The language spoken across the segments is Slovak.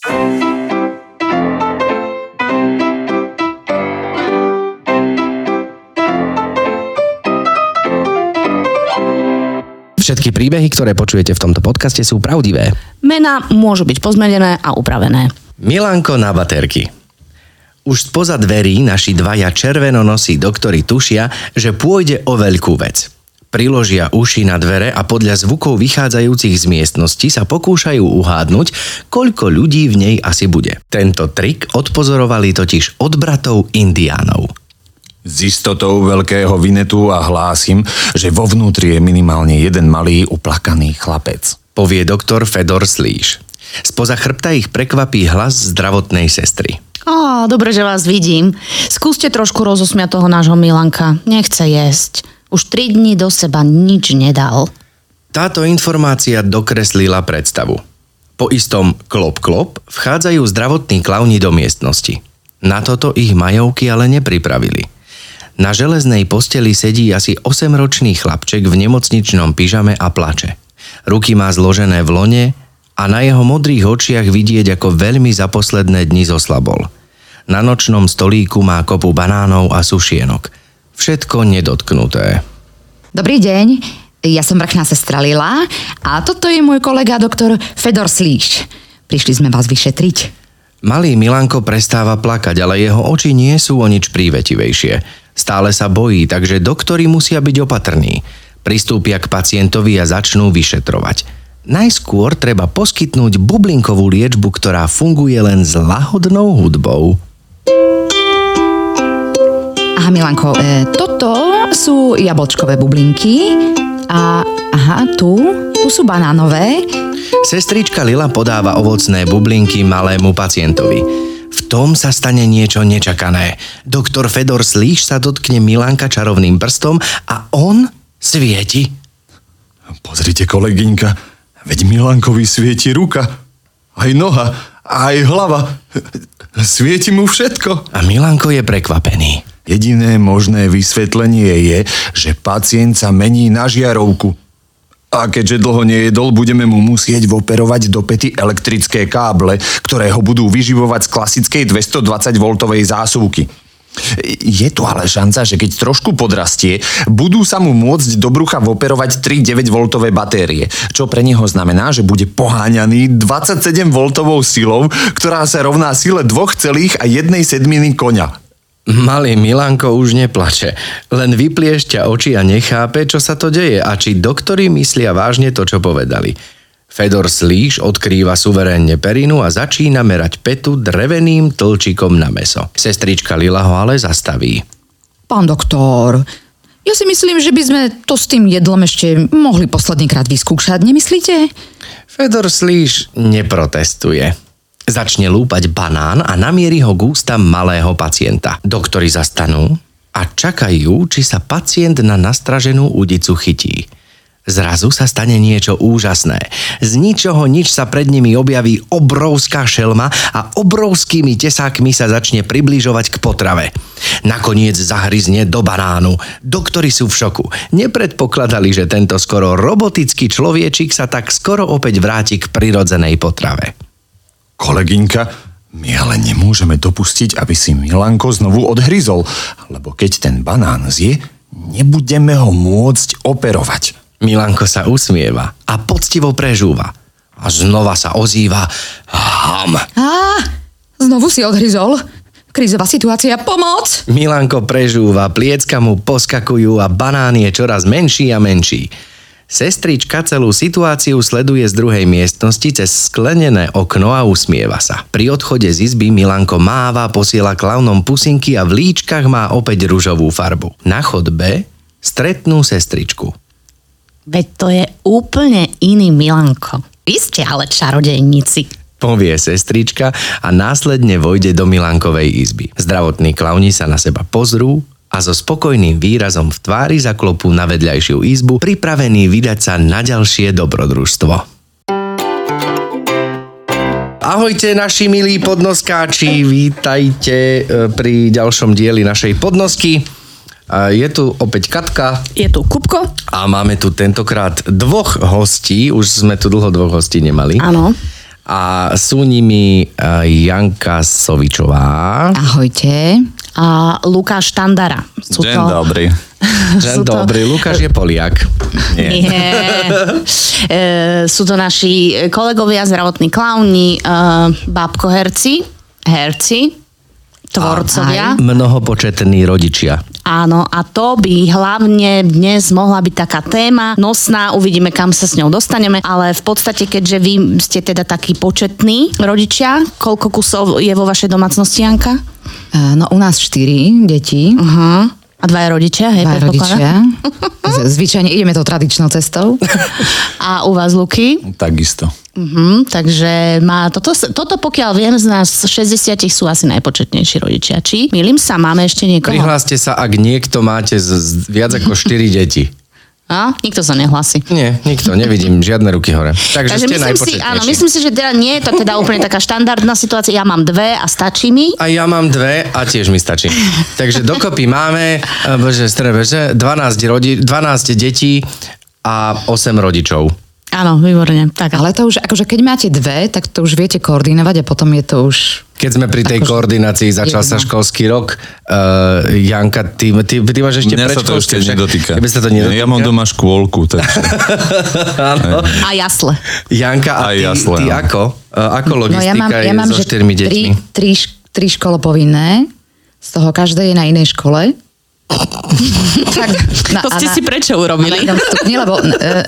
Všetky príbehy, ktoré počujete v tomto podcaste sú pravdivé. Mená môžu byť pozmenené a upravené. Milanko na baterky. Už spoza dverí naši dvaja červenonosí doktori tušia, že pôjde o veľkú vec. Priložia uši na dvere a podľa zvukov vychádzajúcich z miestnosti sa pokúšajú uhádnuť, koľko ľudí v nej asi bude. Tento trik odpozorovali totiž od bratov indiánov. S istotou veľkého vinetu a hlásim, že vo vnútri je minimálne jeden malý uplakaný chlapec. Povie doktor Fedor Slíš. Spoza chrbta ich prekvapí hlas zdravotnej sestry. Á, dobre, že vás vidím. Skúste trošku rozosmiať toho nášho Milanka. Nechce jesť. Už tri dní do seba nič nedal. Táto informácia dokreslila predstavu. Po istom klop-klop vchádzajú zdravotní klauni do miestnosti. Na toto ich majovky ale nepripravili. Na železnej posteli sedí asi 8-ročný chlapček v nemocničnom pyžame a plače. Ruky má zložené v lone a na jeho modrých očiach vidieť, ako veľmi za posledné dni zoslabol. Na nočnom stolíku má kopu banánov a sušienok. Všetko nedotknuté. Dobrý deň, ja som vrchná sestra Lila a toto je môj kolega doktor Fedor Slíš. Prišli sme vás vyšetriť. Malý Milanko prestáva plakať, ale jeho oči nie sú o nič prívetivejšie. Stále sa bojí, takže doktori musia byť opatrní. Pristúpia k pacientovi a začnú vyšetrovať. Najskôr treba poskytnúť bublinkovú liečbu, ktorá funguje len s lahodnou hudbou. Aha, Milanko, e, toto sú jablčkové bublinky a aha, tu, tu sú banánové. Sestrička Lila podáva ovocné bublinky malému pacientovi. V tom sa stane niečo nečakané. Doktor Fedor Slíš sa dotkne Milanka čarovným prstom a on svieti. Pozrite, kolegyňka, veď Milankovi svieti ruka, aj noha, aj hlava. Svieti mu všetko. A Milanko je prekvapený. Jediné možné vysvetlenie je, že pacient sa mení na žiarovku. A keďže dlho nejedol, budeme mu musieť voperovať do pety elektrické káble, ktoré ho budú vyživovať z klasickej 220V zásuvky. Je tu ale šanca, že keď trošku podrastie, budú sa mu môcť do brucha voperovať 3 9V batérie, čo pre neho znamená, že bude poháňaný 27V silou, ktorá sa rovná sile 2,1 sedminy koňa. Malý Milanko už neplače, len vypliešťa oči a nechápe, čo sa to deje a či doktori myslia vážne to, čo povedali. Fedor Slíš odkrýva suverénne perinu a začína merať petu dreveným tlčikom na meso. Sestrička Lila ho ale zastaví. Pán doktor, ja si myslím, že by sme to s tým jedlom ešte mohli poslednýkrát vyskúšať, nemyslíte? Fedor Slíš neprotestuje. Začne lúpať banán a namierí ho k ústam malého pacienta. Doktori zastanú a čakajú, či sa pacient na nastraženú udicu chytí. Zrazu sa stane niečo úžasné. Z ničoho nič sa pred nimi objaví obrovská šelma a obrovskými tesákmi sa začne približovať k potrave. Nakoniec zahryzne do banánu. Doktori sú v šoku. Nepredpokladali, že tento skoro robotický človečik sa tak skoro opäť vráti k prirodzenej potrave. Kolegynka, my ale nemôžeme dopustiť, aby si Milanko znovu odhryzol, lebo keď ten banán zje, nebudeme ho môcť operovať. Milanko sa usmieva a poctivo prežúva. A znova sa ozýva ham. Á, znovu si odhryzol. Krízová situácia, pomoc! Milanko prežúva, pliecka mu poskakujú a banán je čoraz menší a menší. Sestrička celú situáciu sleduje z druhej miestnosti cez sklenené okno a usmieva sa. Pri odchode z izby Milanko máva, posiela klaunom pusinky a v líčkach má opäť ružovú farbu. Na chodbe stretnú sestričku. Veď to je úplne iný Milanko. Vy ste ale čarodejníci. Povie sestrička a následne vojde do Milankovej izby. Zdravotní klauni sa na seba pozrú a so spokojným výrazom v tvári zaklopú na vedľajšiu izbu, pripravení vydať sa na ďalšie dobrodružstvo. Ahojte naši milí podnoskáči, vítajte e, pri ďalšom dieli našej podnosky. Je tu opäť Katka Je tu Kupko? a máme tu tentokrát dvoch hostí, už sme tu dlho dvoch hostí nemali. Áno. a sú nimi uh, Janka Sovičová. Ahojte. A Lukáš Štandara. Sú Deň dobrý. Že sú to- dobrý, Lukáš je Poliak. Nie. Nie. E, sú to naši kolegovia, zdravotní klauni, e, bábko herci, tvorcovia. Mnohopočetní rodičia. Áno, a to by hlavne dnes mohla byť taká téma nosná, uvidíme, kam sa s ňou dostaneme, ale v podstate, keďže vy ste teda takí početní rodičia, koľko kusov je vo vašej domácnosti, Janka? No u nás štyri deti. Uh-huh. A dvaja rodičia, hej, Dva predpokladám? rodičia. Zvyčajne ideme tou tradičnou cestou. A u vás, Luky? Takisto. Uh-huh. Takže má, toto, toto, pokiaľ viem, z nás 60 sú asi najpočetnejší rodičia. Či? Milím sa, máme ešte niekoho? Prihláste sa, ak niekto máte z, z viac ako 4 deti. A? Nikto sa nehlasí. Nie, nikto, nevidím žiadne ruky hore. Takže, Takže ste myslím si, áno, myslím si, že teda nie je to teda úplne taká štandardná situácia. Ja mám dve a stačí mi. A ja mám dve a tiež mi stačí. Takže dokopy máme, eh, bože, strebe, že 12, rodi, 12 detí a 8 rodičov. Áno, výborne. Tak, ale Ale to už, akože keď máte dve, tak to už viete koordinovať a potom je to už... Keď sme pri tej Akože koordinácii, začal sa školský rok. Uh, Janka, ty, ty, ty máš ešte Mňa sa to ešte nedotýka. Tebe sa to nedotýka? Ja mám doma škôlku, takže a jasle. Janka, a Aj ty, jasle, ty no. ako? Uh, ako No logistika ja mám, ja mám so že štyrmi tri, deťmi? tri, tri školopovinné, z toho každé je na inej škole. Tak, no, To ste na- si prečo na urobili? inom stupni, lebo e,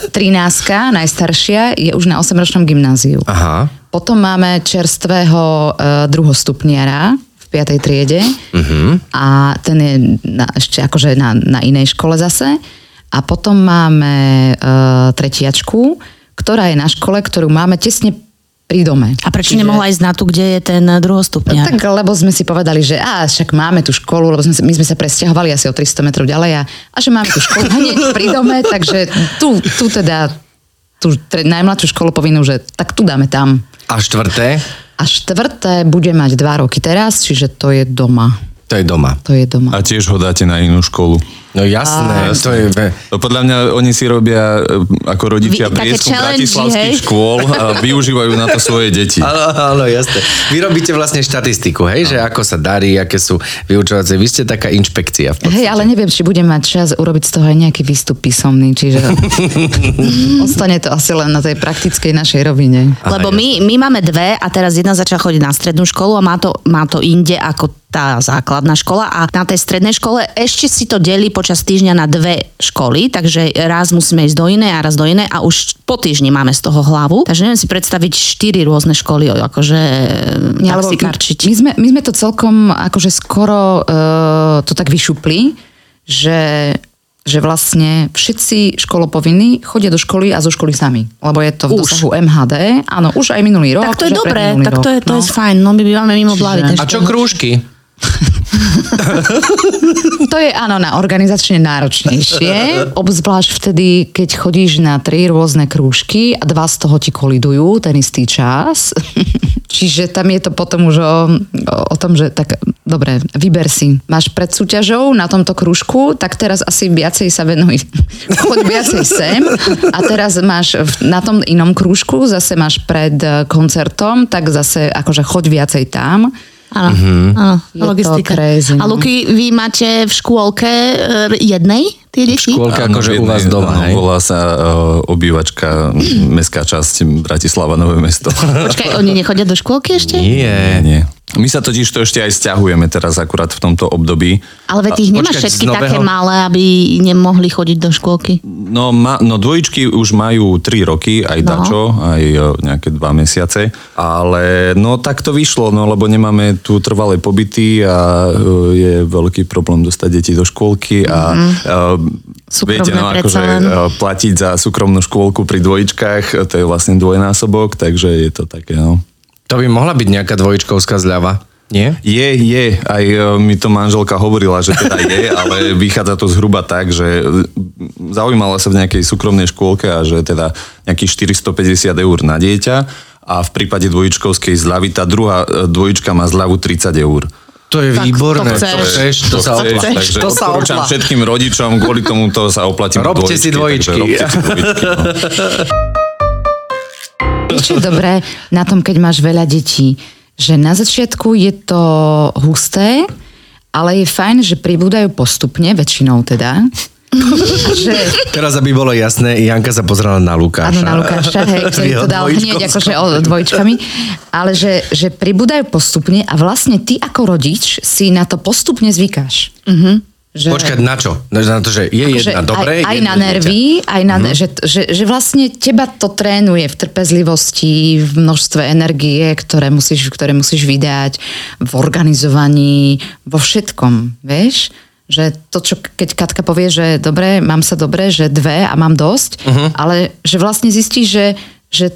13 najstaršia je už na 8-ročnom gymnáziu. Aha. Potom máme čerstvého e, druhostupniara v 5. triede Mhm. a ten je na, ešte akože na, na inej škole zase. A potom máme e, tretiačku, ktorá je na škole, ktorú máme tesne pri dome. A prečo nemohla ísť na tu, kde je ten druhostupňar? Tak, lebo sme si povedali, že á, však máme tú školu, lebo sme, my sme sa presťahovali asi o 300 metrov ďalej a, a že máme tú školu hneď pri dome, takže tu, tu teda tú tre, najmladšiu školu povinnú, že tak tu dáme tam. A štvrté? A štvrté bude mať dva roky teraz, čiže to je doma. To je doma. To je doma. a tiež ho dáte na inú školu. No jasné, to je... No podľa mňa oni si robia e, ako rodičia Vy- prieskum bratislavských hej? škôl a využívajú na to svoje deti. Áno, áno, jasné. Vy robíte vlastne štatistiku, hej, že ako sa darí, aké sú vyučovacie. Vy ste taká inšpekcia v podstate. Hej, ale neviem, či budem mať čas urobiť z toho aj nejaký výstup písomný, čiže ostane to asi len na tej praktickej našej rovine. Lebo my, my máme dve a teraz jedna začala chodiť na strednú školu a má to, má to inde ako tá základná škola a na tej strednej škole ešte si to delí počas týždňa na dve školy, takže raz musíme ísť do inej a raz do inej a už po týždni máme z toho hlavu. Takže neviem si predstaviť štyri rôzne školy, akože Nie, lebo my, sme, my sme to celkom akože skoro uh, to tak vyšupli, že, že vlastne všetci školopovinní chodia do školy a zo školy sami. Lebo je to v Už. dosahu MHD. Áno, už aj minulý rok. Tak to je dobré, tak to je, to no. je fajn, no my bývame mimo blavy. A čo krúžky? To je áno, na organizačne náročnejšie, obzvlášť vtedy, keď chodíš na tri rôzne krúžky a dva z toho ti kolidujú ten istý čas. Čiže tam je to potom už o, o, tom, že tak dobre, vyber si. Máš pred súťažou na tomto krúžku, tak teraz asi viacej sa venuj. Choď viacej sem a teraz máš na tom inom krúžku, zase máš pred koncertom, tak zase akože choď viacej tam. Áno, áno, Je to logistika. crazy, A no. Luky, vy máte v škôlke e, jednej tie deti? Škôlka Áno, akože u vás doma, áno, hej? Volá sa uh, obývačka, mestská časť Bratislava, Nové mesto. Počkaj, oni nechodia do škôlky ešte? Nie. Nie. My sa totiž to ešte aj stiahujeme teraz akurát v tomto období. Ale veď ich nemáš počkať, všetky z také nového- malé, aby nemohli chodiť do škôlky. No, ma, no dvojičky už majú 3 roky, aj No. dačo, aj e, nejaké 2 mesiace. Ale no tak to vyšlo, no lebo nemáme tu trvalé pobyty a e, je veľký problém dostať deti do škôlky a mm-hmm. Súkromné viete, no akože e, platiť za súkromnú škôlku pri dvojičkách, to je vlastne dvojnásobok, takže je to také, no. To by mohla byť nejaká dvojičkovská zľava. Nie? Je, je. Aj e, mi to manželka hovorila, že teda je, ale vychádza to zhruba tak, že e, zaujímala sa v nejakej súkromnej škôlke a že teda nejakých 450 eur na dieťa a v prípade dvojičkovskej zľavy tá druhá e, dvojička má zľavu 30 eur. To je Tak výborné. to chceš. to, sa chceš, oplatí. takže To sa odporúčam oplatí. všetkým rodičom, kvôli tomu to sa oplatí. Robte si dvojičky. Robte si dvojičky no. Vieš, dobré na tom, keď máš veľa detí? Že na začiatku je to husté, ale je fajn, že pribúdajú postupne, väčšinou teda. A že, Teraz, aby bolo jasné, Janka sa pozerala na Lukáša. áno, na Lukáša, hej, S ktorý to dal hneď akože o, dvojčkami. Ale že, že pribúdajú postupne a vlastne ty ako rodič si na to postupne zvykáš. Že... Počkať, na čo? Na to, že je Akože jedna dobré, aj, aj jedno na nervy, aj na, že, že, že vlastne teba to trénuje v trpezlivosti, v množstve energie, ktoré musíš, ktoré musíš vydať, v organizovaní, vo všetkom, vieš? Že to, čo keď Katka povie, že dobre, mám sa dobre, že dve a mám dosť, ale že vlastne zistíš, že, že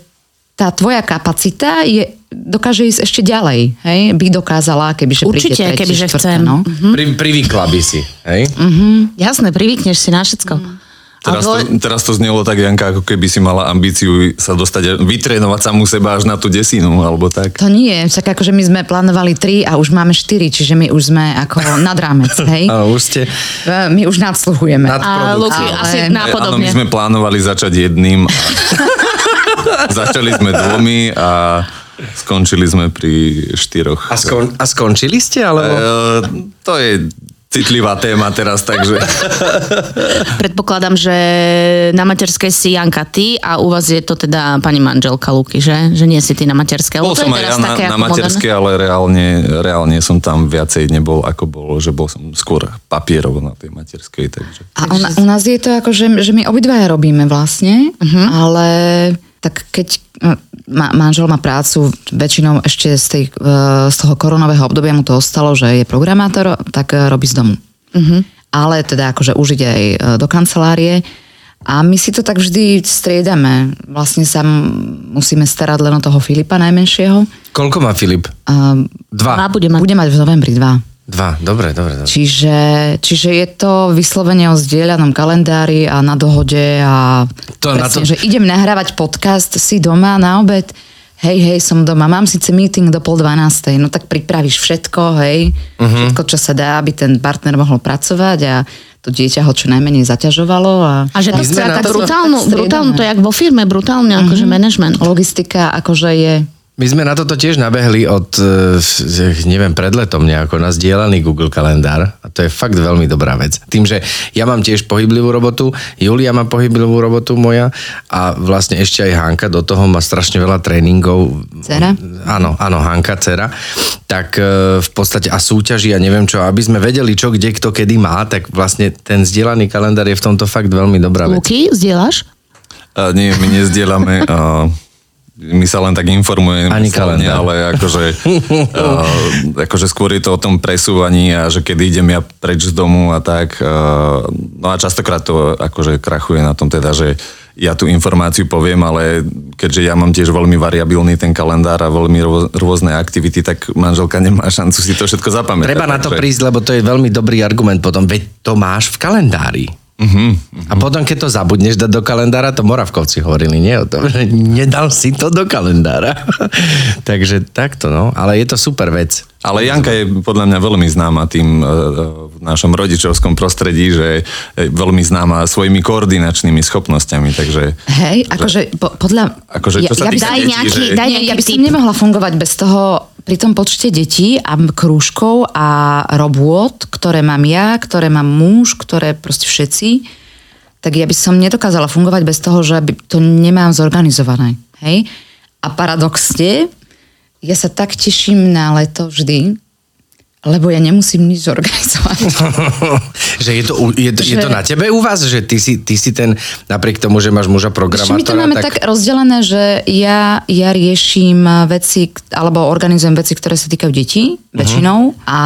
tá tvoja kapacita je, dokáže ísť ešte ďalej, hej? By dokázala, kebyže Určite, príde tretí, kebyže chcem. No. Pri, privykla by si, hej? Jasné, privykneš si na všetko. Teraz A to, teraz to znelo tak, Janka, ako keby si mala ambíciu sa dostať, vytrénovať samú seba až na tú desinu, alebo tak. To nie, však akože my sme plánovali tri a už máme štyri, čiže my už sme ako nad rámec, hej? Áno, už ste E, My už nadsluhujeme. nad A Luky, Ale- asi E, Áno, nápodobne. my sme plánovali začať jedným a začali sme dvomi a skončili sme pri štyroch. A, skon, a skončili ste, alebo? E, to je citlivá téma teraz, takže... Predpokladám, že na materskej si Janka ty a u vás je to teda pani manželka Luky, že? Že nie si ty na materskej. Bol som je aj ja na, také na materskej, ale reálne, reálne som tam viacej nebol, ako bol, že bol som skôr papierov na tej materskej, takže... A u, u nás je to ako, že, že my obidvaja robíme vlastne, uh-huh. ale tak keď e, ma, manžel má prácu, väčšinou ešte z, tej, e, z toho koronového obdobia mu to ostalo, že je programátor, tak e, robí z domu. Uh-huh. Ale teda akože už ide aj e, do kancelárie. A my si to tak vždy striedame. Vlastne sa musíme starať len o toho Filipa najmenšieho. Koľko má Filip? A Dva. A bude mať. bude mať v novembri dva. Dva, dobre, dobre. dobre. Čiže, čiže je to vyslovene o zdieľanom kalendári a na dohode a To na presne, to- že idem nahrávať podcast, si doma na obed, hej, hej, som doma, mám síce meeting do pol dvanástej, no tak pripravíš všetko, hej, uh-huh. všetko, čo sa dá, aby ten partner mohol pracovať a to dieťa ho čo najmenej zaťažovalo. A, A že to chce na tak brutálnu, brutálnu, to je jak vo firme, brutálne akože management. Logistika akože je My sme na toto tiež nabehli od, eh, neviem, pred letom nejako na zdieľaný Google kalendár a to je fakt veľmi dobrá vec. Tým, že ja mám tiež pohyblivú robotu, Julia má pohyblivú robotu moja a vlastne ešte aj Hanka, do toho má strašne veľa tréningov. Dcera? Áno, áno, Hanka, dcera. Tak eh, v podstate a súťaží a neviem čo, aby sme vedeli, čo kde kto kedy má, tak vlastne ten zdieľaný kalendár je v tomto fakt veľmi dobrá vec. Luky, zdieľaš? A nie, my nezdielame... A... My sa len tak informujeme, Ani kalendár. ale akože, uh, akože skôr je to o tom presúvaní a že kedy idem ja preč z domu a tak. Uh, no a častokrát to akože krachuje na tom teda, že ja tú informáciu poviem, ale keďže ja mám tiež veľmi variabilný ten kalendár a veľmi rô- rôzne aktivity, tak manželka nemá šancu si to všetko zapamätať. Treba na to prísť, lebo to je veľmi dobrý argument potom, veď to máš v kalendári. Uh-huh, A potom, keď to zabudneš dať do kalendára, to Moravkovci hovorili, nie o tom, že nedal si to do kalendára. Takže takto, no. Ale je to super vec. Ale Janka je podľa mňa veľmi známa tým e, v našom rodičovskom prostredí, že je veľmi známa svojimi koordinačnými schopnosťami, takže... Hej, akože po, podľa... Akože, čo sa by týka Daj nejaký, že- daj nejaký ja by som nemohla fungovať bez toho, pri tom počte detí a krúžkov a robôt, ktoré mám ja, ktoré mám muž, ktoré proste všetci, tak ja by som nedokázala fungovať bez toho, že to nemám zorganizované. Hej? A paradoxne, ja sa tak teším na leto vždy, lebo ja nemusím nič zorganizovať. že je to, je, to, je to Že- na tebe u vás, že ty si, ty si ten, napriek tomu, že máš muža Ešte my to programátora, máme tak... tak rozdelené, že ja, ja riešim veci, alebo organizujem veci, ktoré sa týkajú detí, väčšinou, a,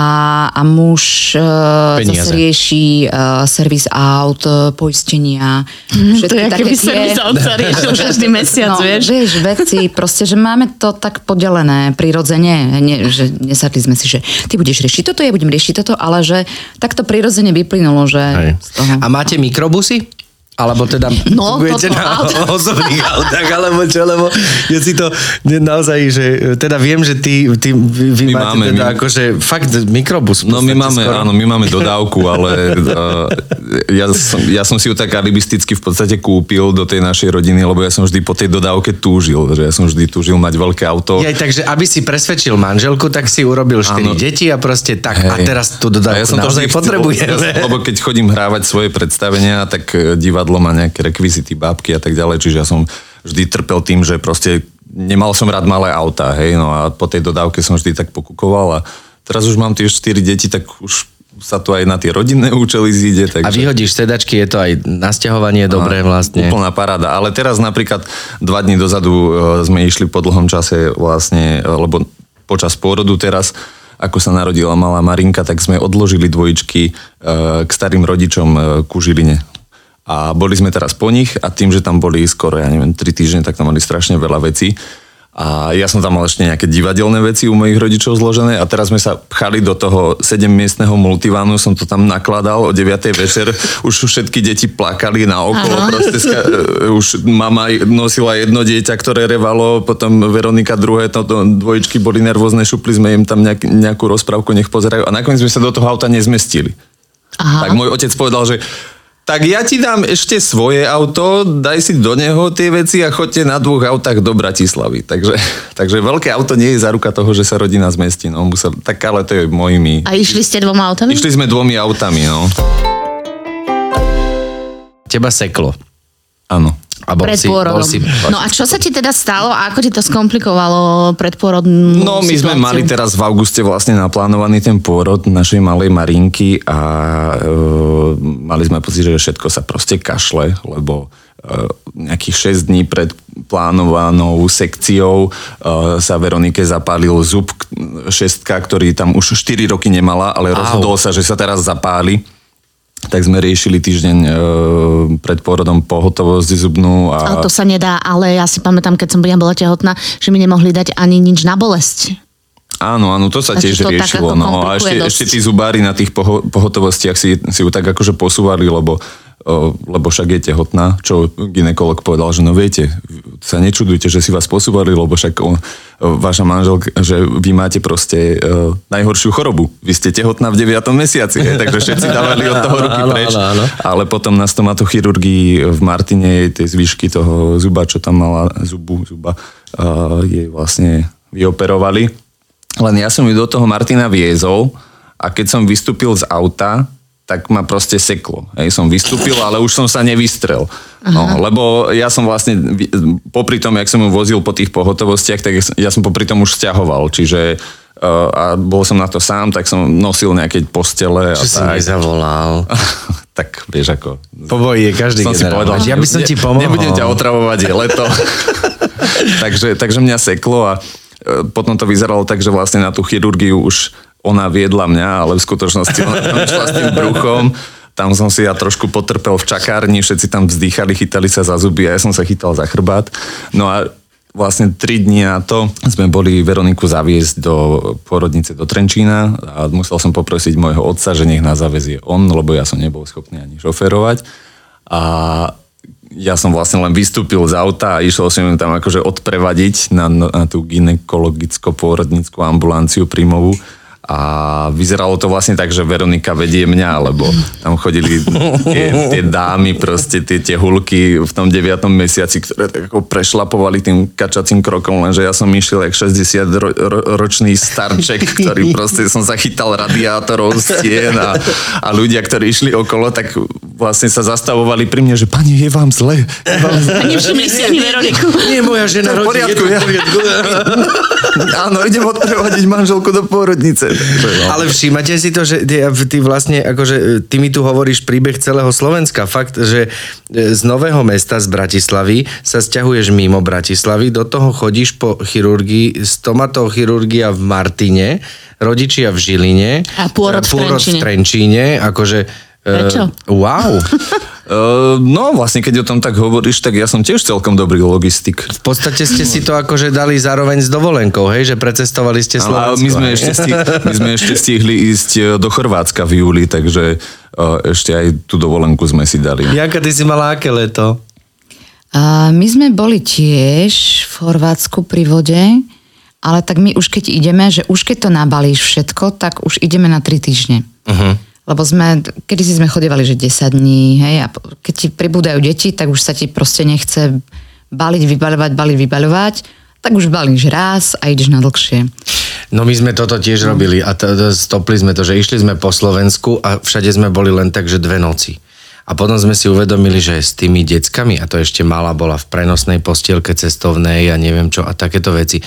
a muž uh, Peniaze. zase rieši uh, servis aut, eh, poistenia. To všetky je, také keby tie- servis aut sa riešil každý mesiac, no, vieš. vieš, veci, proste, že máme to tak podelené prirodzene, nie, že nesadli sme si, že ty budeš riešiť toto, ja budem riešiť toto, ale že takto prirodzene vyplynulo, že Hej. z toho... A máte mikrobusy? Alebo teda No, fungujete toto na auto. osobných autách, alebo čo, lebo ja si to naozaj, že teda viem, že ty, ty vy, vy My máte máme, teda my- akože fakt mikrobus. No my máme, skoro. áno, my máme dodávku, ale uh, ja, som, ja som si ju tak alibisticky v podstate kúpil do tej našej rodiny, lebo ja som vždy po tej dodávke túžil, že ja som vždy túžil mať veľké auto. Aj takže, aby si presvedčil manželku, tak si urobil 4 Áno. deti a proste tak. A Hej. teraz tú A dodávku ja som to naozaj potrebujeme. Lebo keď chodím hrávať svoje predstavenia, tak e, divadlo má nejaké rekvizity, bábky a tak ďalej, čiže ja som vždy trpel tým, že proste nemal som rád malé autá, hej, no a po tej dodávke som vždy tak pokukoval a teraz už mám tie 4 deti, tak už sa to aj na tie rodinné účely zíde. Takže... A vyhodíš sedačky, je to aj nasťahovanie dobré vlastne. Úplná paráda. Ale teraz napríklad dva dní dozadu e, sme išli po dlhom čase vlastne, e, lebo počas pôrodu teraz, ako sa narodila malá Marinka, tak sme odložili dvojičky e, k starým rodičom ku Žiline. A boli sme teraz po nich a tým, že tam boli skoro, ja neviem, tri týždne, tak tam mali strašne veľa vecí. A ja som tam mal ešte nejaké divadelné veci u mojich rodičov zložené a teraz sme sa pchali do toho 7-miestneho multivánu, som to tam nakladal o 9. večer, už všetky deti plakali na okolo, proste ska- e, už mama nosila jedno dieťa, ktoré revalo, potom Veronika druhé, to, to dvojičky boli nervózne, šupli sme im tam nejak, nejakú rozprávku, nech pozerajú a nakoniec sme sa do toho auta nezmestili. Aha. Tak môj otec povedal, že tak ja ti dám ešte svoje auto, daj si do neho tie veci a choďte na dvoch autách do Bratislavy. Takže, takže veľké auto nie je záruka toho, že sa rodina zmestí. No, musel, tak ale to je mojimi. A išli ste dvoma autami? Išli sme dvomi autami, no. Teba seklo. Áno. A bol Pred si, pôrodom. bol si, No a čo sa ti teda stalo a ako ti to skomplikovalo predpôrodnú No, my sme situáciu? mali teraz v auguste vlastne naplánovaný ten pôrod našej malej Marinky a e, mali sme pocit, že všetko sa proste kašle, lebo e, nejakých 6 dní pred plánovanou sekciou e, sa Veronike zapálil zub šestka, ktorý tam už 4 roky nemala, ale rozhodol sa, že sa teraz zapáli. Tak sme riešili týždeň e, pred pôrodom pohotovosť zubnú a Ale to sa nedá, ale ja si pamätám, keď som ja bola tehotná, že mi nemohli dať ani nič na bolesť. Áno, áno, to sa Takže tiež to riešilo. No, a ešte, dosť. ešte tí zubári na tých poho- pohotovostiach si, si ju tak akože posúvali, lebo, lebo však je tehotná, čo ginekolog povedal, že no viete, sa nečudujte, že si vás posúvali, lebo však o, o, vaša manželka, že vy máte proste o, najhoršiu chorobu. Vy ste tehotná v 9. mesiaci, hej, takže všetci dávali od toho ruky preč. Ale potom na stomatochirurgii v Martine tie zvyšky toho zuba, čo tam mala, zubu, zuba, uh, jej vlastne vyoperovali. Len ja som ju do toho Martina viezol a keď som vystúpil z auta, tak ma proste seklo. Hej, som vystúpil, ale už som sa nevystrel. No, lebo ja som vlastne, popri tom, jak som ju vozil po tých pohotovostiach, tak ja som popri tom už stiahoval. Čiže uh, a bol som na to sám, tak som nosil nejaké postele. Čo a si tak. nezavolal? tak vieš ako... Po boji je každý som si povedal, ja by som ne- ti pomohol. Nebudem ťa otravovať, je leto. takže, takže mňa seklo a e, potom to vyzeralo tak, že vlastne na tú chirurgiu už ona viedla mňa, ale v skutočnosti ona tam išla s tým bruchom. Tam som si ja trošku potrpel v čakárni, všetci tam vzdýchali, chytali sa za zuby a ja som sa chytal za chrbát. No a vlastne tri dni na to sme boli Veroniku zaviesť do porodnice do Trenčína a musel som poprosiť môjho otca, že nech nás zavezie on, lebo ja som nebol schopný ani šoferovať. A ja som vlastne len vystúpil z auta a išiel som ju tam akože odprevadiť na, na tú ginekologicko-pôrodnickú ambulanciu príjmovú. A vyzeralo to vlastne tak, že Veronika vedie mňa, lebo tam chodili tie, tie dámy, proste tie tehulky v tom 9. mesiaci, ktoré tak ako prešlapovali tým kačacím krokom, lenže ja som išiel jak 60 ro, ro, ročný starček, ktorý proste som zachytal radiátorov z stien a, a ľudia, ktorí išli okolo, tak vlastne sa zastavovali pri mne, že pani, je vám zle. Je vám zle. A nevšimli si ani Veroniku. Nie, moja žena To v rodí, poriadku, je to v ja-. Áno, idem odprevadiť manželku do pôrodnice. Ale všímate si to, že ty, vlastne, akože ty mi tu hovoríš príbeh celého Slovenska. Fakt, že e, z Nového mesta, z Bratislavy sa stiahuješ mimo Bratislavy, do toho chodíš po chirurgii, stomatochirurgia v Martine, rodičia v Žiline. A pôrod v v Trenčíne. Trenčíne, akože Prečo? wow. Uh, no vlastne, keď o tom tak hovoríš, tak ja som tiež celkom dobrý logistik. V podstate ste si to akože dali zároveň s dovolenkou, hej, že precestovali ste Ale Slovensko. my sme, hej? ešte stihli, my sme ešte stihli ísť e, do Chorvátska v júli, takže uh, ešte aj tú dovolenku sme si dali. Janka, ty si mala aké leto? A my sme boli tiež v Chorvátsku pri vode, ale tak my už keď ideme, že už keď to nabalíš všetko, tak už ideme na 3 týždne. Uh-huh. Lebo sme, kedy si sme chodevali, že 10 dní, hej, a keď ti pribúdajú deti, tak už sa ti proste nechce baliť, vybaľovať, baliť, vybaľovať, tak už balíš raz a ideš na dlhšie. No my sme toto tiež robili a t- t- stopli sme to, že išli sme po Slovensku a všade sme boli len tak, že dve noci. A potom sme si uvedomili, že s tými deckami, a to ešte malá bola v prenosnej postielke cestovnej a neviem čo a takéto veci.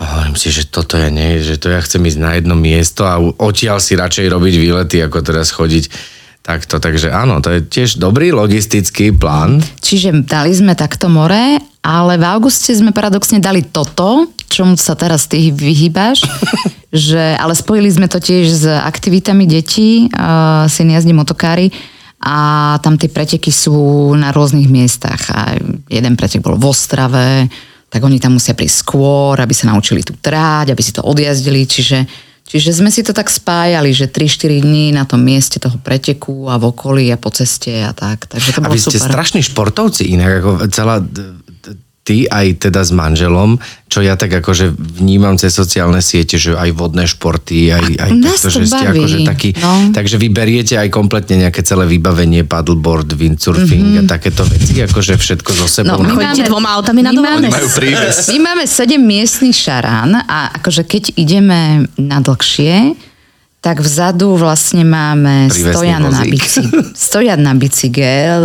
A hovorím si, že toto ja nie, že to ja chcem ísť na jedno miesto a odtiaľ si radšej robiť výlety, ako teraz chodiť takto. Takže áno, to je tiež dobrý logistický plán. Čiže dali sme takto more, ale v auguste sme paradoxne dali toto, čomu sa teraz ty vyhýbaš, že, ale spojili sme to tiež s aktivitami detí, uh, syn jazdí motokári a tam tie preteky sú na rôznych miestach. A jeden pretek bol v Ostrave, tak oni tam musia prísť skôr, aby sa naučili tu tráť, aby si to odjazdili, čiže Čiže sme si to tak spájali, že 3-4 dní na tom mieste toho preteku a v okolí a po ceste a tak. Takže to A bolo vy ste super. strašní športovci inak, ako celá ty aj teda s manželom, čo ja tak akože vnímam cez sociálne siete, že aj vodné športy, aj, aj takto, to že ste akože taký, no. takže vy beriete aj kompletne nejaké celé vybavenie, paddleboard, windsurfing mm-hmm. a takéto veci, akože všetko so sebou. Mhm. No, my máme- dvoma autami na príves. my máme 7 miestný šarán a akože keď ideme na dlhšie, tak vzadu vlastne máme Prívesný stojan na, bici, stojan na bicykle.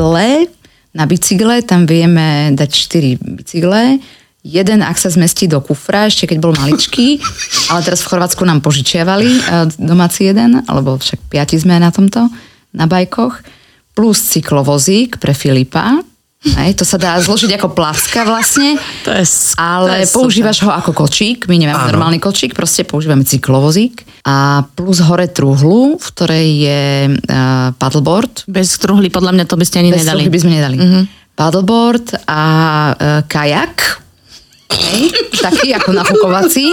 Na bicykle tam vieme dať 4 bicykle. Jeden, ak sa zmestí do kufra, ešte keď bol maličký, ale teraz v Chorvátsku nám požičiavali eh, domáci jeden, alebo však piati sme na tomto, na bajkoch, plus cyklovozík pre Filipa. Hej, to sa dá zložiť ako placka vlastne. To je s- Ale to je používaš ho ako kočík, my nemáme Áno. normálny kočík, proste používame cyklovozík a plus hore truhlu, v ktorej je uh, paddleboard. Bez truhly, podľa mňa to by ste ani Bez nedali. truhly by sme nedali. Paddleboard a uh, kajak. Taký ako nafukovací.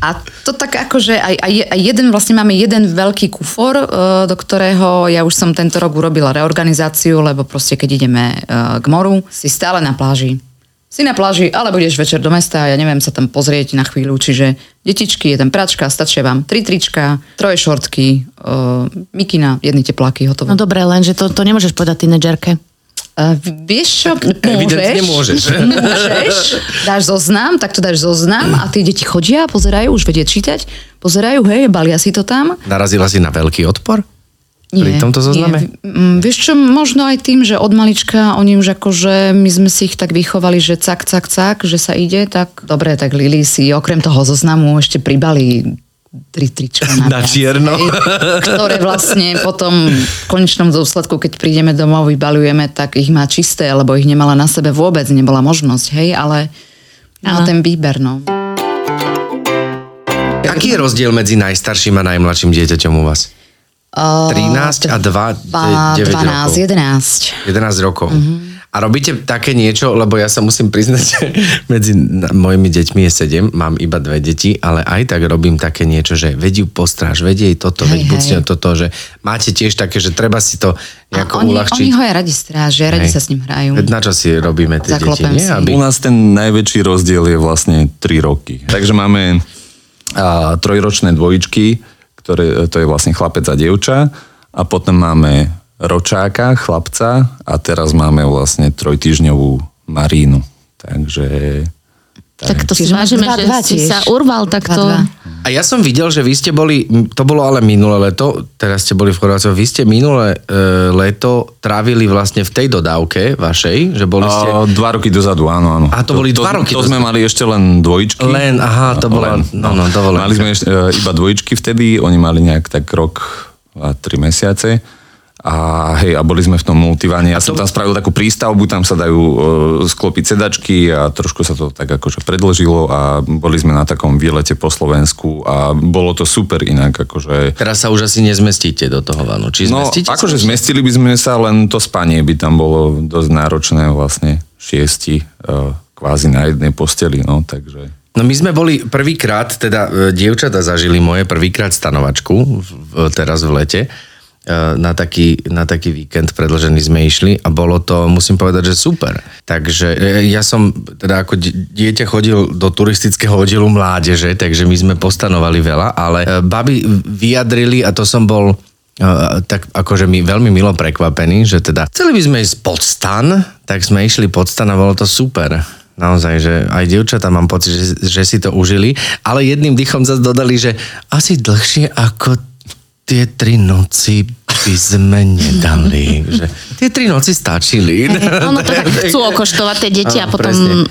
A to tak akože aj, aj, aj jeden, vlastne máme jeden veľký kufor, uh, do ktorého ja už som tento rok urobila reorganizáciu, lebo proste keď ideme uh, k moru, si stále na pláži. Si na pláži, ale budeš večer do mesta ja neviem sa tam pozrieť na chvíľu, čiže detičky, jeden pračka, stačia vám tri trička, troje šortky, uh, mikina, jedny tepláky, hotovo. No dobre, lenže to, to nemôžeš povedať tínedžerke. Uh, vieš čo, Evidentne môžeš. môžeš, dáš zoznam, tak to dáš zoznam a tie deti chodia, pozerajú, už vedie čítať, pozerajú, hej, balia si to tam. Narazila si na veľký odpor? Pri tomto zozname? Nie. Mm, Vieš čo, možno aj tým, že od malička oni už akože, my sme si ich tak vychovali, že cak, cak, cak, že sa ide, tak dobre, tak Lili si okrem toho zoznamu ešte pribali tri trička na, Na čierno. ktoré vlastne potom v konečnom dôsledku, keď prídeme domov, vybalujeme, tak ich má čisté, lebo ich nemala na sebe vôbec, nebola možnosť, hej, ale Áno. ten výber, no. Aký je rozdiel medzi najstarším a najmladším dieťaťom u vás? Uh, 13 a 2, Dva- 9 12, rokov. 11. 11 rokov. Mhm. Mm-hmm. A robíte také niečo, lebo ja sa musím priznať, že medzi mojimi deťmi je 7, mám iba dve deti, ale aj tak robím také niečo, že vedí postráž, vedie toto, Hej, veď buď toto, že máte tiež také, že treba si to A nejako oni, uľahčiť. oni ho aj radi strážia, radi sa s ním hrajú. Veď Na čo si robíme tie deti, Zaklopem nie? si. Aby... U nás ten najväčší rozdiel je vlastne 3 roky. Takže máme a, trojročné dvojičky, ktoré, to je vlastne chlapec a dievča. A potom máme ročáka, chlapca a teraz máme vlastne trojtyžňovú Marínu. Takže... Tak to si Čiže máš vážime, dva- že dva si sa urval takto. A ja som videl, že vy ste boli, to bolo ale minulé leto, teraz ste boli v Chorvátsku, vy ste minulé e, leto trávili vlastne v tej dodávke vašej, že boli ste... A, dva roky dozadu, áno, áno. A to boli dva roky To dozadu. sme mali ešte len dvojičky. Len, aha, to bola, no, no, dovolená. Mali sme ešte, e, iba dvojičky vtedy, oni mali nejak tak rok a tri mesiace. A hej, a boli sme v tom multivane. Ja som tam spravil takú prístavbu, tam sa dajú e, sklopiť sedačky a trošku sa to tak akože predlžilo a boli sme na takom výlete po Slovensku a bolo to super inak. Akože... Teraz sa už asi nezmestíte do toho vanu. Či No, zmestíte sa? akože zmestili by sme sa, len to spanie by tam bolo dosť náročné vlastne. Šiesti e, kvázi na jednej posteli, no, takže... No my sme boli prvýkrát, teda e, dievčata zažili moje prvýkrát stanovačku v- teraz v lete. E, Na taký, na taký víkend predlžený sme išli a bolo to, musím povedať, že super. Takže e, ja som teda ako di- dieťa chodil do turistického oddielu mládeže, takže my sme postanovali veľa, ale e, baby vyjadrili a to som bol tak akože mi veľmi milo prekvapený, že teda chceli by sme ísť pod stan, tak sme išli pod stan a bolo to super. Naozaj, že aj dievčatá mám pocit, že, že si to užili, ale jedným dýchom zase dodali, že asi dlhšie ako tie tri noci by sme nedali. Že tie tri noci stačili. Hej, ono to tak chcú okoštovať tie deti a potom presne.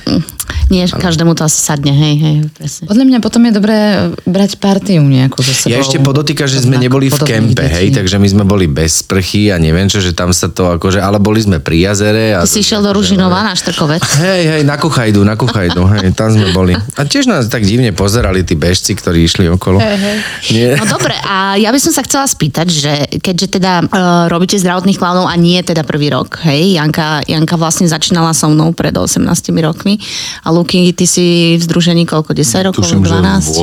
Nie každému to asi sadne, hej, hej, presne. Podľa mňa potom je dobré brať partiu nejakú so sebou. Ja ešte podotýka, že sme neboli v kempe, detí. hej, takže my sme boli bez sprchy a neviem čo, že tam sa to akože, ale boli sme pri jazere. A Ty si išiel do Ružinova na Štrkovec. Hej, hej, na Kuchajdu, na Kuchajdu, hej, tam sme boli. A tiež nás tak divne pozerali tí bežci, ktorí išli okolo. Hej, hej. Nie. No dobre, a ja by som sa chcela spýtať, že keďže teda uh, robíte zdravotných klaunov a nie teda prvý rok, hej, Janka, Janka vlastne začínala so mnou pred 18 rokmi a Luky, ty si v združení koľko, 10 rokov, Tuším, že 12? v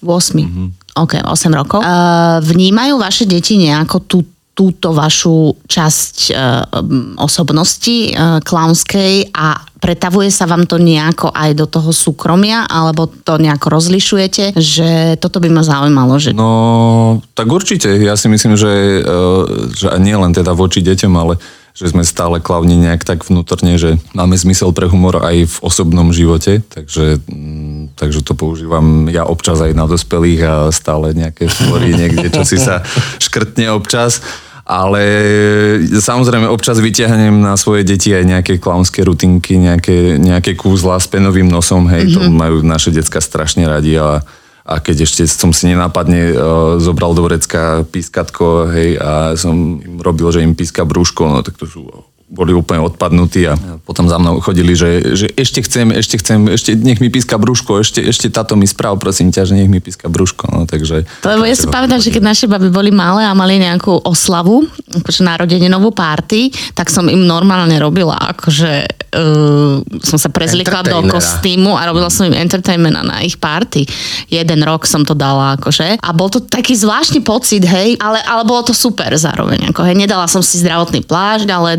8. 8. Mm-hmm. OK, 8 rokov. Uh, vnímajú vaše deti nejako tú, túto vašu časť uh, osobnosti uh, klaunskej a pretavuje sa vám to nejako aj do toho súkromia, alebo to nejako rozlišujete, že toto by ma zaujímalo, že No, tak určite. Ja si myslím, že, eh, že nie len teda voči deťom, ale že sme stále klavni nejak tak vnútorne, že máme zmysel pre humor aj v osobnom živote, takže, mm, takže to používam ja občas aj na dospelých a stále nejaké story niekde, čo si sa škrtne občas. Ale samozrejme občas vyťahnem na svoje deti aj nejaké klaunské rutinky, nejaké, nejaké kúzla s penovým nosom, hej, mm-hmm. to majú naše decka strašne radi a, a keď ešte som si nenápadne uh, zobral do vrecka pískatko, hej, a som im robil, že im píska brúško, no tak to sú boli úplne odpadnutí a potom za mnou chodili, že, že ešte chcem, ešte chcem, ešte nech mi píska brúško, ešte, ešte táto mi správ, prosím ťa, že nech mi píska brúško, no takže... Lebo ja si pamätám, že keď naše baby boli malé a mali nejakú oslavu, akože narodeninovú party, tak som im normálne robila, akože uh, som sa prezlikla do kostýmu a robila som im entertainment na ich party. Jeden rok som to dala, akože. A bol to taký zvláštny pocit, hej, ale, ale bolo to super zároveň, ako hej. Nedala som si zdravotný plášť, ale,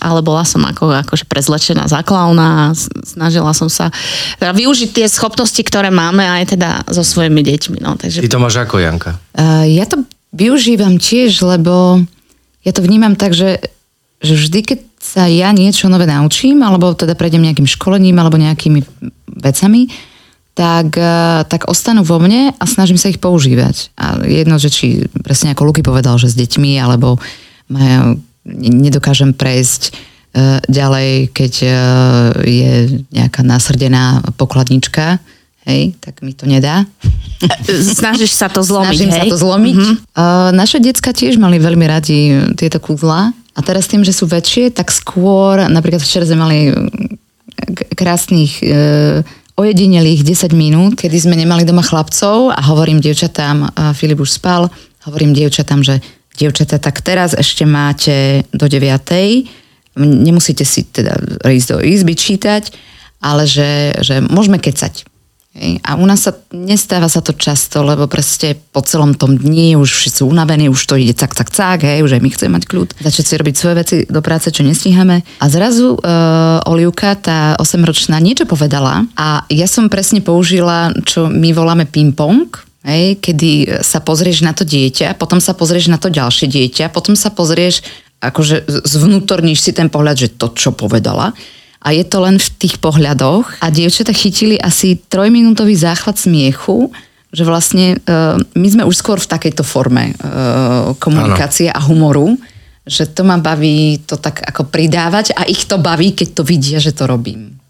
ale bola som ako, akože prezlečená za klauna snažila som sa teda využiť tie schopnosti, ktoré máme aj teda so svojimi deťmi, no. Takže Ty to máš ako, Janka? Uh, ja to využívam tiež, lebo ja to vnímam tak, že, že vždy, keď sa ja niečo nové naučím, alebo teda prejdem nejakým školením, alebo nejakými vecami, tak, eh, tak ostanú vo mne a snažím sa ich používať. A jedno, že či presne ako Luky povedal, že s deťmi, alebo majú, nedokážem prejsť eh, ďalej, keď eh, je nejaká nasrdená pokladnička, hej, tak mi to nedá. snažíš sa to zlomiť, Snažím hej? sa to zlomiť. Mm-hmm. Uh, naše decka tiež mali veľmi radi tieto kúzla. A teraz tým, že sú väčšie, tak skôr, napríklad včera sme mali krásnych uh, ojedinelých 10 minút, kedy sme nemali doma chlapcov a hovorím dievčatám, uh, Filip už spal, hovorím dievčatám, že dievčatá, tak teraz ešte máte do 9. Nemusíte si teda ísť do izby čítať, ale že, že môžeme kecať. A u nás sa nestáva sa to často, lebo proste po celom tom dni už sú unavení, už to ide cak, cak, cak, hej, už aj my chceme mať kľud, začať si robiť svoje veci do práce, čo nestíhame. A zrazu uh, Oliuka, tá 8-ročná, niečo povedala a ja som presne použila, čo my voláme ping-pong, hej, kedy sa pozrieš na to dieťa, potom sa pozrieš na to ďalšie dieťa, potom sa pozrieš, akože zvnútorníš si ten pohľad, že to, čo povedala. A je to len v tých pohľadoch. A dievčatá chytili asi trojminútový záchvat smiechu, že vlastne uh, my sme už skôr v takejto forme uh, komunikácie a humoru, že to ma baví to tak ako pridávať a ich to baví, keď to vidia, že to robím.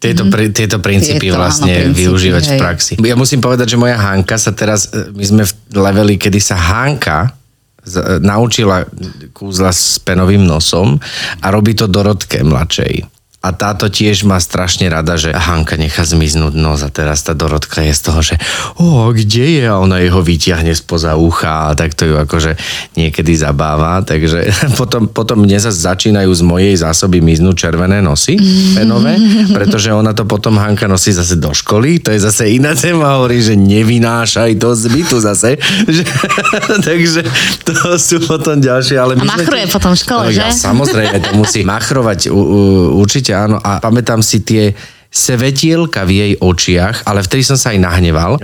Tieto, pri, tieto princípy Tieto, áno, vlastne princípy, využívať v hej. praxi. Ja musím povedať, že moja Hanka sa teraz, e, my sme v leveli, kedy sa Hanka z- naučila kúzla s penovým nosom a robí to Dorotke mladšej. A táto tiež má strašne rada, že Hanka nechá zmiznúť nos a teraz tá Dorotka je z toho, že o, kde je? A ona jeho vyťahne spoza ucha a tak to ju akože niekedy zabáva. Takže potom, potom mne sa začínajú z mojej zásoby miznúť červené nosy penové, pretože ona to potom Hanka nosí zase do školy. To je zase iná téma, hovorí, že nevynášaj to z bytu zase. Že, takže to sú potom ďalšie. Ale A machruje tiež- potom v škole, No, že? Ja, samozrejme, to musí machrovať u, u, určite áno. A pamätám si tie svetielka v jej očiach, ale vtedy som sa aj nahneval,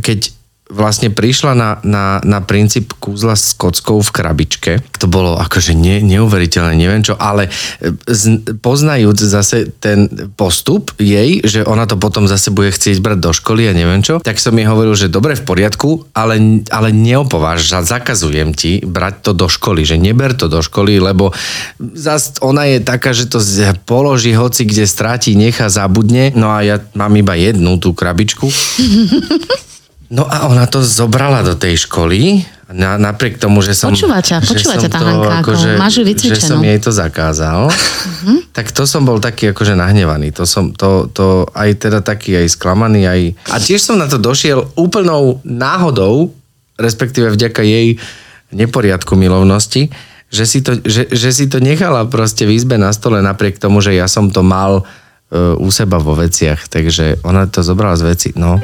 keď vlastne prišla na, na, na princíp kúzla s kockou v krabičke. To bolo akože ne, neuveriteľné, neviem čo, ale e, z, poznajúc zase ten postup jej, že ona to potom zase bude chcieť brať do školy a neviem čo, tak som jej hovoril, že dobre, v poriadku, ale, ale neopováž, zakazujem ti brať to do školy, že neber to do školy, lebo zas ona je taká, že to položí hoci kde stráti, nechá, zabudne, no a ja mám iba jednu tú krabičku. No a ona to zobrala do tej školy, na, napriek tomu, že som... Počúva ťa, že počúva ťa tá Hanka, ako máš ju že vycvičenú. som jej to zakázal, Mhm. tak to som bol taký akože nahnevaný. To som, to, to aj teda taký aj sklamaný, aj... A tiež som na to došiel úplnou náhodou, respektíve vďaka jej neporiadku milovnosti, že si to, že, že si to nechala proste v izbe na stole napriek tomu, že ja som to mal uh, u seba vo veciach, takže ona to zobrala z veci, no.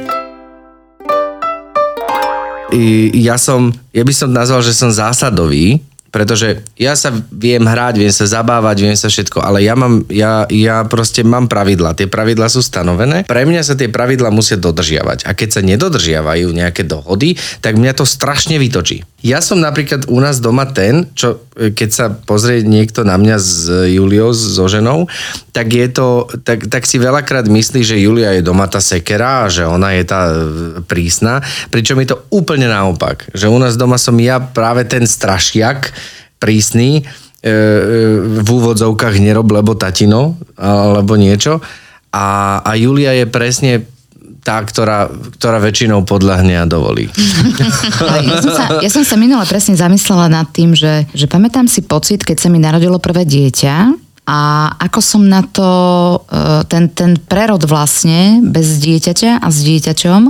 Ja som, ja by som nazval, že som zásadový, pretože ja sa viem hrať, viem sa zabávať, viem sa všetko, ale ja mám, ja, ja proste mám pravidla. Tie pravidla sú stanovené. Pre mňa sa tie pravidla musia dodržiavať. A keď sa nedodržiavajú nejaké dohody, tak mňa to strašne vytočí. Ja som napríklad u nás doma ten, čo e, keď sa pozrie niekto na mňa s Juliou, so ženou, tak je to, tak, tak si veľakrát myslí, že Julia je doma tá sekera a že ona je tá e, prísna, pričom je to úplne naopak. Že u nás doma som ja práve ten strašiak prísny, e, v úvodzovkách nerob, lebo tatino, alebo niečo. A, a Julia je presne tá, ktorá, ktorá väčšinou podľahne a dovolí. Ja som, sa, ja som sa minule presne zamyslela nad tým, že, že pamätám si pocit, keď sa mi narodilo prvé dieťa a ako som na to, e, ten, ten prerod vlastne bez dieťaťa a s dieťaťom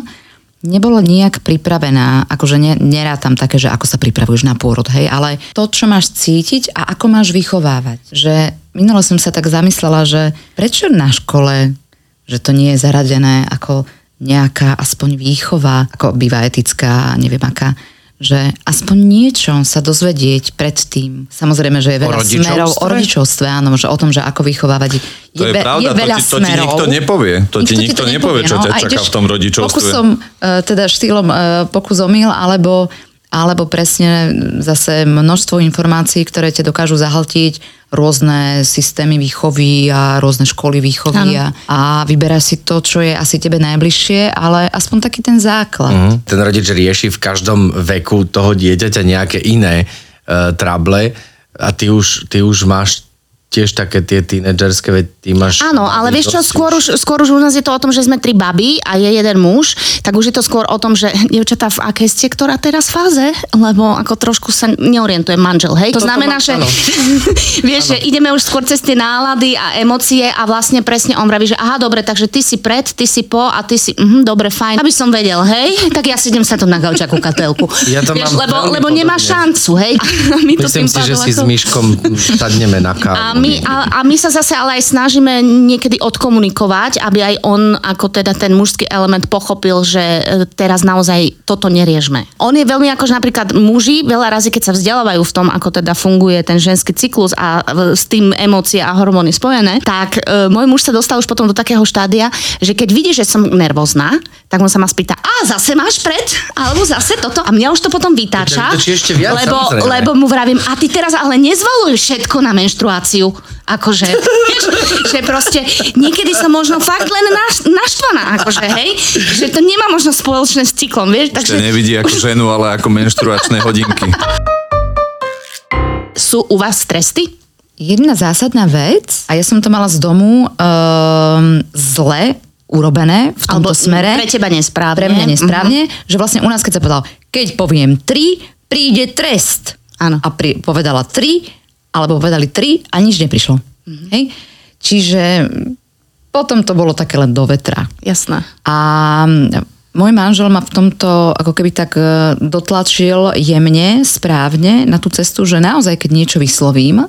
nebola nejak pripravená, akože ne, nerátam také, že ako sa pripravuješ na pôrod, hej, ale to, čo máš cítiť a ako máš vychovávať. Že minule som sa tak zamyslela, že prečo na škole, že to nie je zaradené ako nejaká aspoň výchova, ako býva etická, neviem aká, že aspoň niečo sa dozvedieť predtým. Samozrejme, že je veľa rodičovstve? smerov o rodičovstve, áno, že o tom, že ako vychovávať. To je, ve- pravda, to veľa ti, to ti smerov. nikto nepovie. To ti nikto to nepovie, čo ťa A čaká v tom rodičovstve. Pokusom, e, teda štýlom e, pokus omyl, alebo, alebo presne zase množstvo informácií, ktoré ťa dokážu zahltiť, rôzne systémy výchovy a rôzne školy výchovy a, a vyberáš si to, čo je asi tebe najbližšie, ale aspoň taký ten základ. Mhm. Ten rodič rieši v každom veku toho dieťaťa nejaké iné uh, trable a ty už, ty už máš tiež také tie tínedžerské, veď ty máš... Áno, ale vieš čo, skôr už- už, skôr už u nás je to o tom, že sme tri baby a je jeden muž, tak už je to skôr o tom, že dievčatá, v akej ste ktorá teraz fáze, lebo ako trošku sa neorientuje manžel, hej? To Toto znamená, má- že vieš, že ideme už skôr cez tie nálady a emócie a vlastne presne on vraví, že aha, dobre, takže ty si pred, ty si po a ty si, mhm, dobre, fajn. Aby som vedel, hej, tak ja si idem sa tu na gauč ako katelku. Ja to vieš, mám lebo, lebo nemá šancu, hej? A my to Myslím tým si, že si s Myškom sadneme na kávu. A my, a, a my sa zase ale aj snažíme niekedy odkomunikovať, aby aj on, ako teda ten mužský element, pochopil, že e, teraz naozaj toto neriežme. On je veľmi akože napríklad muži, veľa razy, keď sa vzdelávajú v tom, ako teda funguje ten ženský cyklus a e, s tým emócie a hormóny spojené, tak e, môj muž sa dostal už potom do takého štádia, že keď vidí, že som nervózna, tak on sa ma spýta, a zase máš pred? Alebo zase toto? A mňa už to potom vytáča, Tak to ešte viac, lebo, samozrejme. lebo mu vravím, a ty teraz ale nezvaluj všetko na menštruáciu. Akože, vieš, že proste niekedy som možno fakt len naš, naštvaná, akože, hej, že to nemá možno spoločné s cyklom, vieš, takže nevidí ako ženu, ale ako menštruačné hodinky. sú u vás stresty? Jedna zásadná vec, a ja som to mala z domu um, zle urobené v tomto Alebo smere. pre teba nesprávne. Pre mňa nesprávne, že vlastne u nás, keď sa povedal, keď poviem tri, príde trest. Áno. A pri, povedala tri, alebo povedali tri a nič neprišlo. Mm-hmm. Hej? Čiže potom to bolo také len do vetra. Jasné. A môj manžel ma v tomto ako keby tak e, dotlačil jemne, správne na tú cestu, že naozaj, keď niečo vyslovím, e,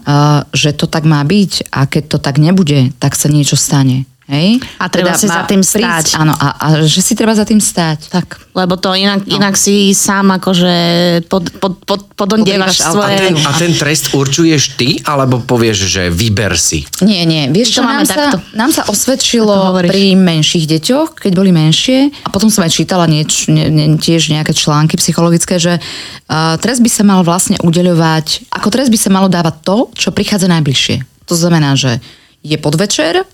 že to tak má byť a keď to tak nebude, tak sa niečo stane. Hej? Teda A treba si má za tým stáť. áno, a, a že si treba za tým stáť. Tak, lebo to inak, no. inak si sám akože pod, pod, pod, podondievaš Podrývaš A svoje... ten, a ten trest určuješ ty, alebo povieš, že vyber si? Nie, nie. Vieš čo, máme nám sa, takto. nám sa osvedčilo pri menších deťoch, keď boli menšie, a potom som aj čítala nieč, ne, ne, tiež nejaké články psychologické, že uh, trest by sa mal vlastne udeľovať, ako trest by sa malo dávať to, čo prichádza najbližšie. To znamená, že je podvečer,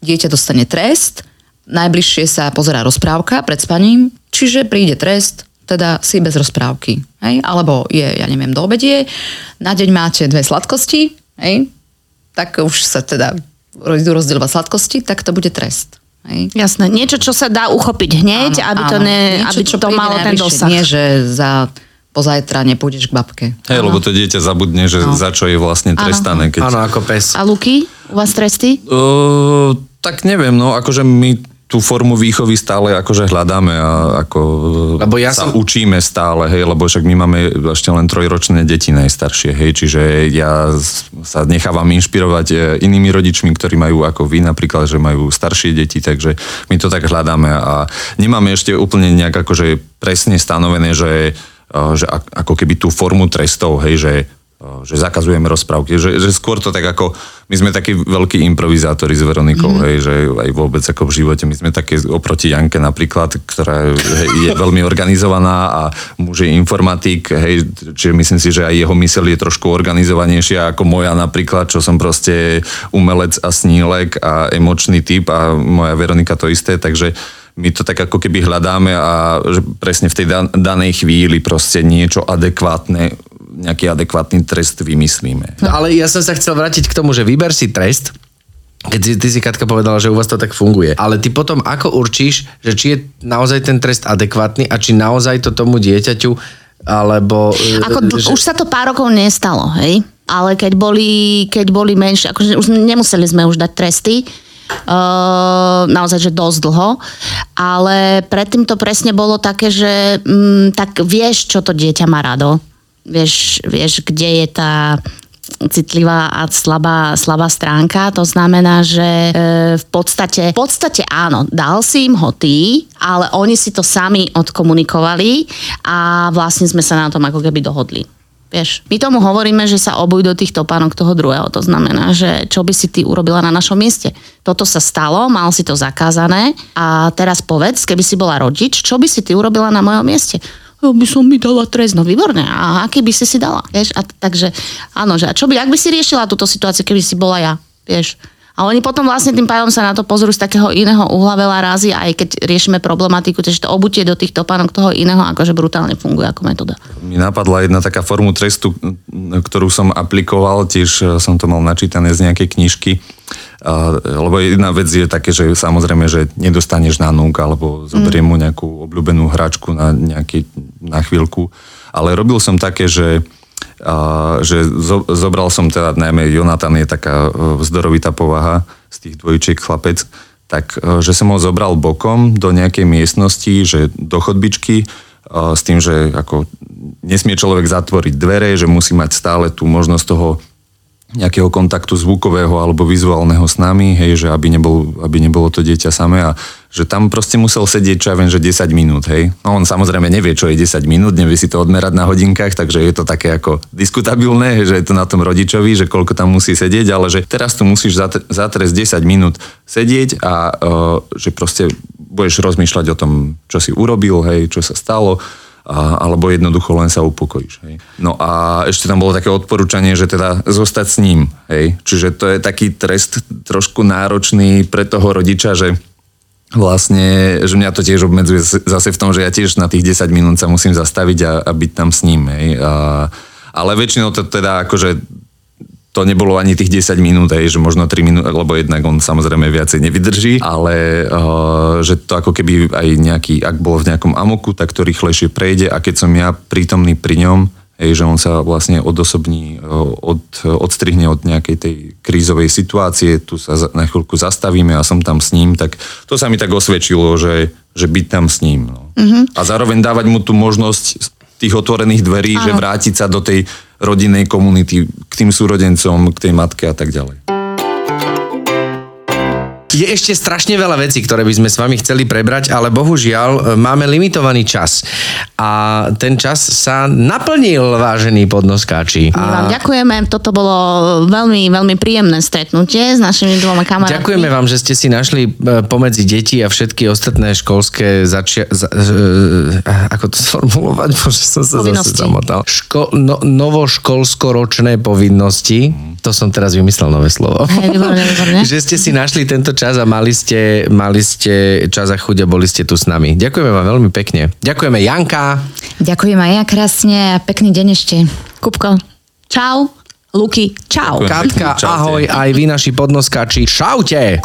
dieťa dostane trest, najbližšie sa pozerá rozprávka pred spaním, čiže príde trest, teda si bez rozprávky. Hej? Alebo je, ja neviem, do obedie, na deň máte dve sladkosti, hej? tak už sa teda idú rozdielovať sladkosti, tak to bude trest. Hej? Jasné, niečo, čo sa dá uchopiť hneď, Áno, aby to, áno. ne, Niečo, aby čo to malo ten dosah. Nie, že za pozajtra nepôjdeš k babke. Hej, lebo to dieťa zabudne, že No. za čo je vlastne trestané. Keď... Áno, ako pes. A Luky, u vás tresty? Uh, tak neviem, no akože my tú formu výchovy stále akože hľadáme a ako Lebo ja sa som- učíme stále, hej, lebo však my máme ešte len trojročné deti najstaršie, hej, čiže ja sa nechávam inšpirovať e, inými rodičmi, ktorí majú ako vy napríklad, že majú staršie deti, takže my to tak hľadáme a nemáme ešte úplne nejak akože presne stanovené, že, e, že ak- ako keby tú formu trestov, hej, že že zakazujeme rozprávky, že, že skôr to tak ako, my sme takí veľkí improvizátori s Veronikou, mm. hej, že aj vôbec ako v živote, my sme také oproti Janke napríklad, ktorá hej, je veľmi organizovaná a muž je informatik, hej, čiže myslím si, že aj jeho myseľ je trošku organizovanejšia ako moja napríklad, čo som proste umelec a snílek a emočný typ a moja Veronika to isté, takže my to tak ako keby hľadáme a že presne v tej dan- danej chvíli proste niečo adekvátne nejaký adekvátny trest vymyslíme. No, ale ja som sa chcel vrátiť k tomu, že vyber si trest, keď si, ty si Katka povedala, že u vás to tak funguje. Ale ty potom ako určíš, že či je naozaj ten trest adekvátny a či naozaj to tomu dieťaťu alebo... e, Ako, d- že... Už sa to pár rokov nestalo, hej? Ale keď boli, keď boli menšie, akože už nemuseli sme už dať tresty, naozaj, že dosť dlho. Ale predtým to presne bolo také, že mm, tak vieš, čo to dieťa má rado. Vieš, vieš kde je tá citlivá a slabá, slabá stránka. To znamená, že e, v podstate, v podstate áno, dal si im ho ty, ale oni si to sami odkomunikovali a vlastne sme sa na tom ako keby dohodli. Vieš, my tomu hovoríme, že sa obuj do tých topánok toho druhého. To znamená, že čo by si ty urobila na našom mieste. Toto sa stalo, mal si to zakázané a teraz povedz, keby si bola rodič, čo by si ty urobila na mojom mieste? Ja by som mi dala trest, no výborné. A aký by si si dala? Vieš? A, takže áno, že a čo by, ak by si riešila túto situáciu, keby si bola ja? Vieš? A oni potom vlastne tým pádom sa na to pozrú z takého iného uhla veľa razy, aj keď riešime problematiku, takže to obutie do tých topánok toho iného akože brutálne funguje ako metóda. Mi napadla jedna taká formu trestu, ktorú som aplikoval, tiež e, som to mal načítané z nejakej knižky. A, lebo jedna vec je také, že samozrejme, že nedostaneš na núk, alebo zoberiem mu nejakú obľúbenú hračku na, nejaký, na chvíľku. Ale robil som také, že a, že zo, zobral som teda, najmä Jonatan je taká e, vzdorovitá povaha z tých dvojčiek chlapec, tak e, že som ho zobral bokom do nejakej miestnosti, že do chodbičky, e, s tým, že ako nesmie človek zatvoriť dvere, že musí mať stále tú možnosť toho nejakého kontaktu zvukového alebo vizuálneho s nami, hej, že aby, nebol, aby nebolo to dieťa samé. A že tam proste musel sedieť, čo ja viem, že 10 minút, hej. No on samozrejme nevie, čo je 10 minút, nevie si to odmerať na hodinkách, takže je to také ako diskutabilné, že je to na tom rodičovi, že koľko tam musí sedieť, ale že teraz tu musíš zatr- zatrieť 10 minút sedieť a uh, že proste budeš rozmýšľať o tom, čo si urobil, hej, čo sa stalo, a, alebo jednoducho len sa upokojíš. Hej. No a ešte tam bolo také odporúčanie, že teda zostať s ním. Hej. Čiže to je taký trest trošku náročný pre toho rodiča, že vlastne, že mňa to tiež obmedzuje zase v tom, že ja tiež na tých 10 minút sa musím zastaviť a, a byť tam s ním. Hej. A, ale väčšinou to teda akože to nebolo ani tých 10 minút, aj, že možno 3 minút, lebo jednak on samozrejme viacej nevydrží, ale uh, že to ako keby aj nejaký, ak bol v nejakom amoku, tak to rýchlejšie prejde a keď som ja prítomný pri ňom, Hej, že on sa vlastne odosobní, od, odstrihne od nejakej tej krízovej situácie, tu sa na chvíľku zastavíme a som tam s ním, tak to sa mi tak osvedčilo, že, že byť tam s ním. No. Mm-hmm. A zároveň dávať mu tú možnosť tých otvorených dverí, Áno. že vrátiť sa do tej rodinnej komunity, k tým súrodencom, k tej matke a tak ďalej. Je ešte strašne veľa vecí, ktoré by sme s vami chceli prebrať, ale bohužiaľ e, máme limitovaný čas. A ten čas sa naplnil, vážení podnoskáči. My vám ďakujeme, toto bolo veľmi, veľmi príjemné stretnutie s našimi dvoma kamarátmi. ďakujeme vám, že ste si našli e, pomedzi deti a všetky ostatné školské začia... Za, e, ako to sformulovať? Bože, som sa Povinnosti. zase zamotal. Ško, no, novoškolskoročné povinnosti. To som teraz vymyslel nové slovo. Hej, výborne, výborne. že ste si našli tento čas a mali ste, mali ste čas a chuť a boli ste tu s nami. Ďakujeme vám veľmi pekne. Ďakujeme Janka. Ďakujem aj ja krásne a pekný deň ešte. Kupko, čau. Luky, čau. Katka, ahoj, aj vy naši podnoskáči. Čaute!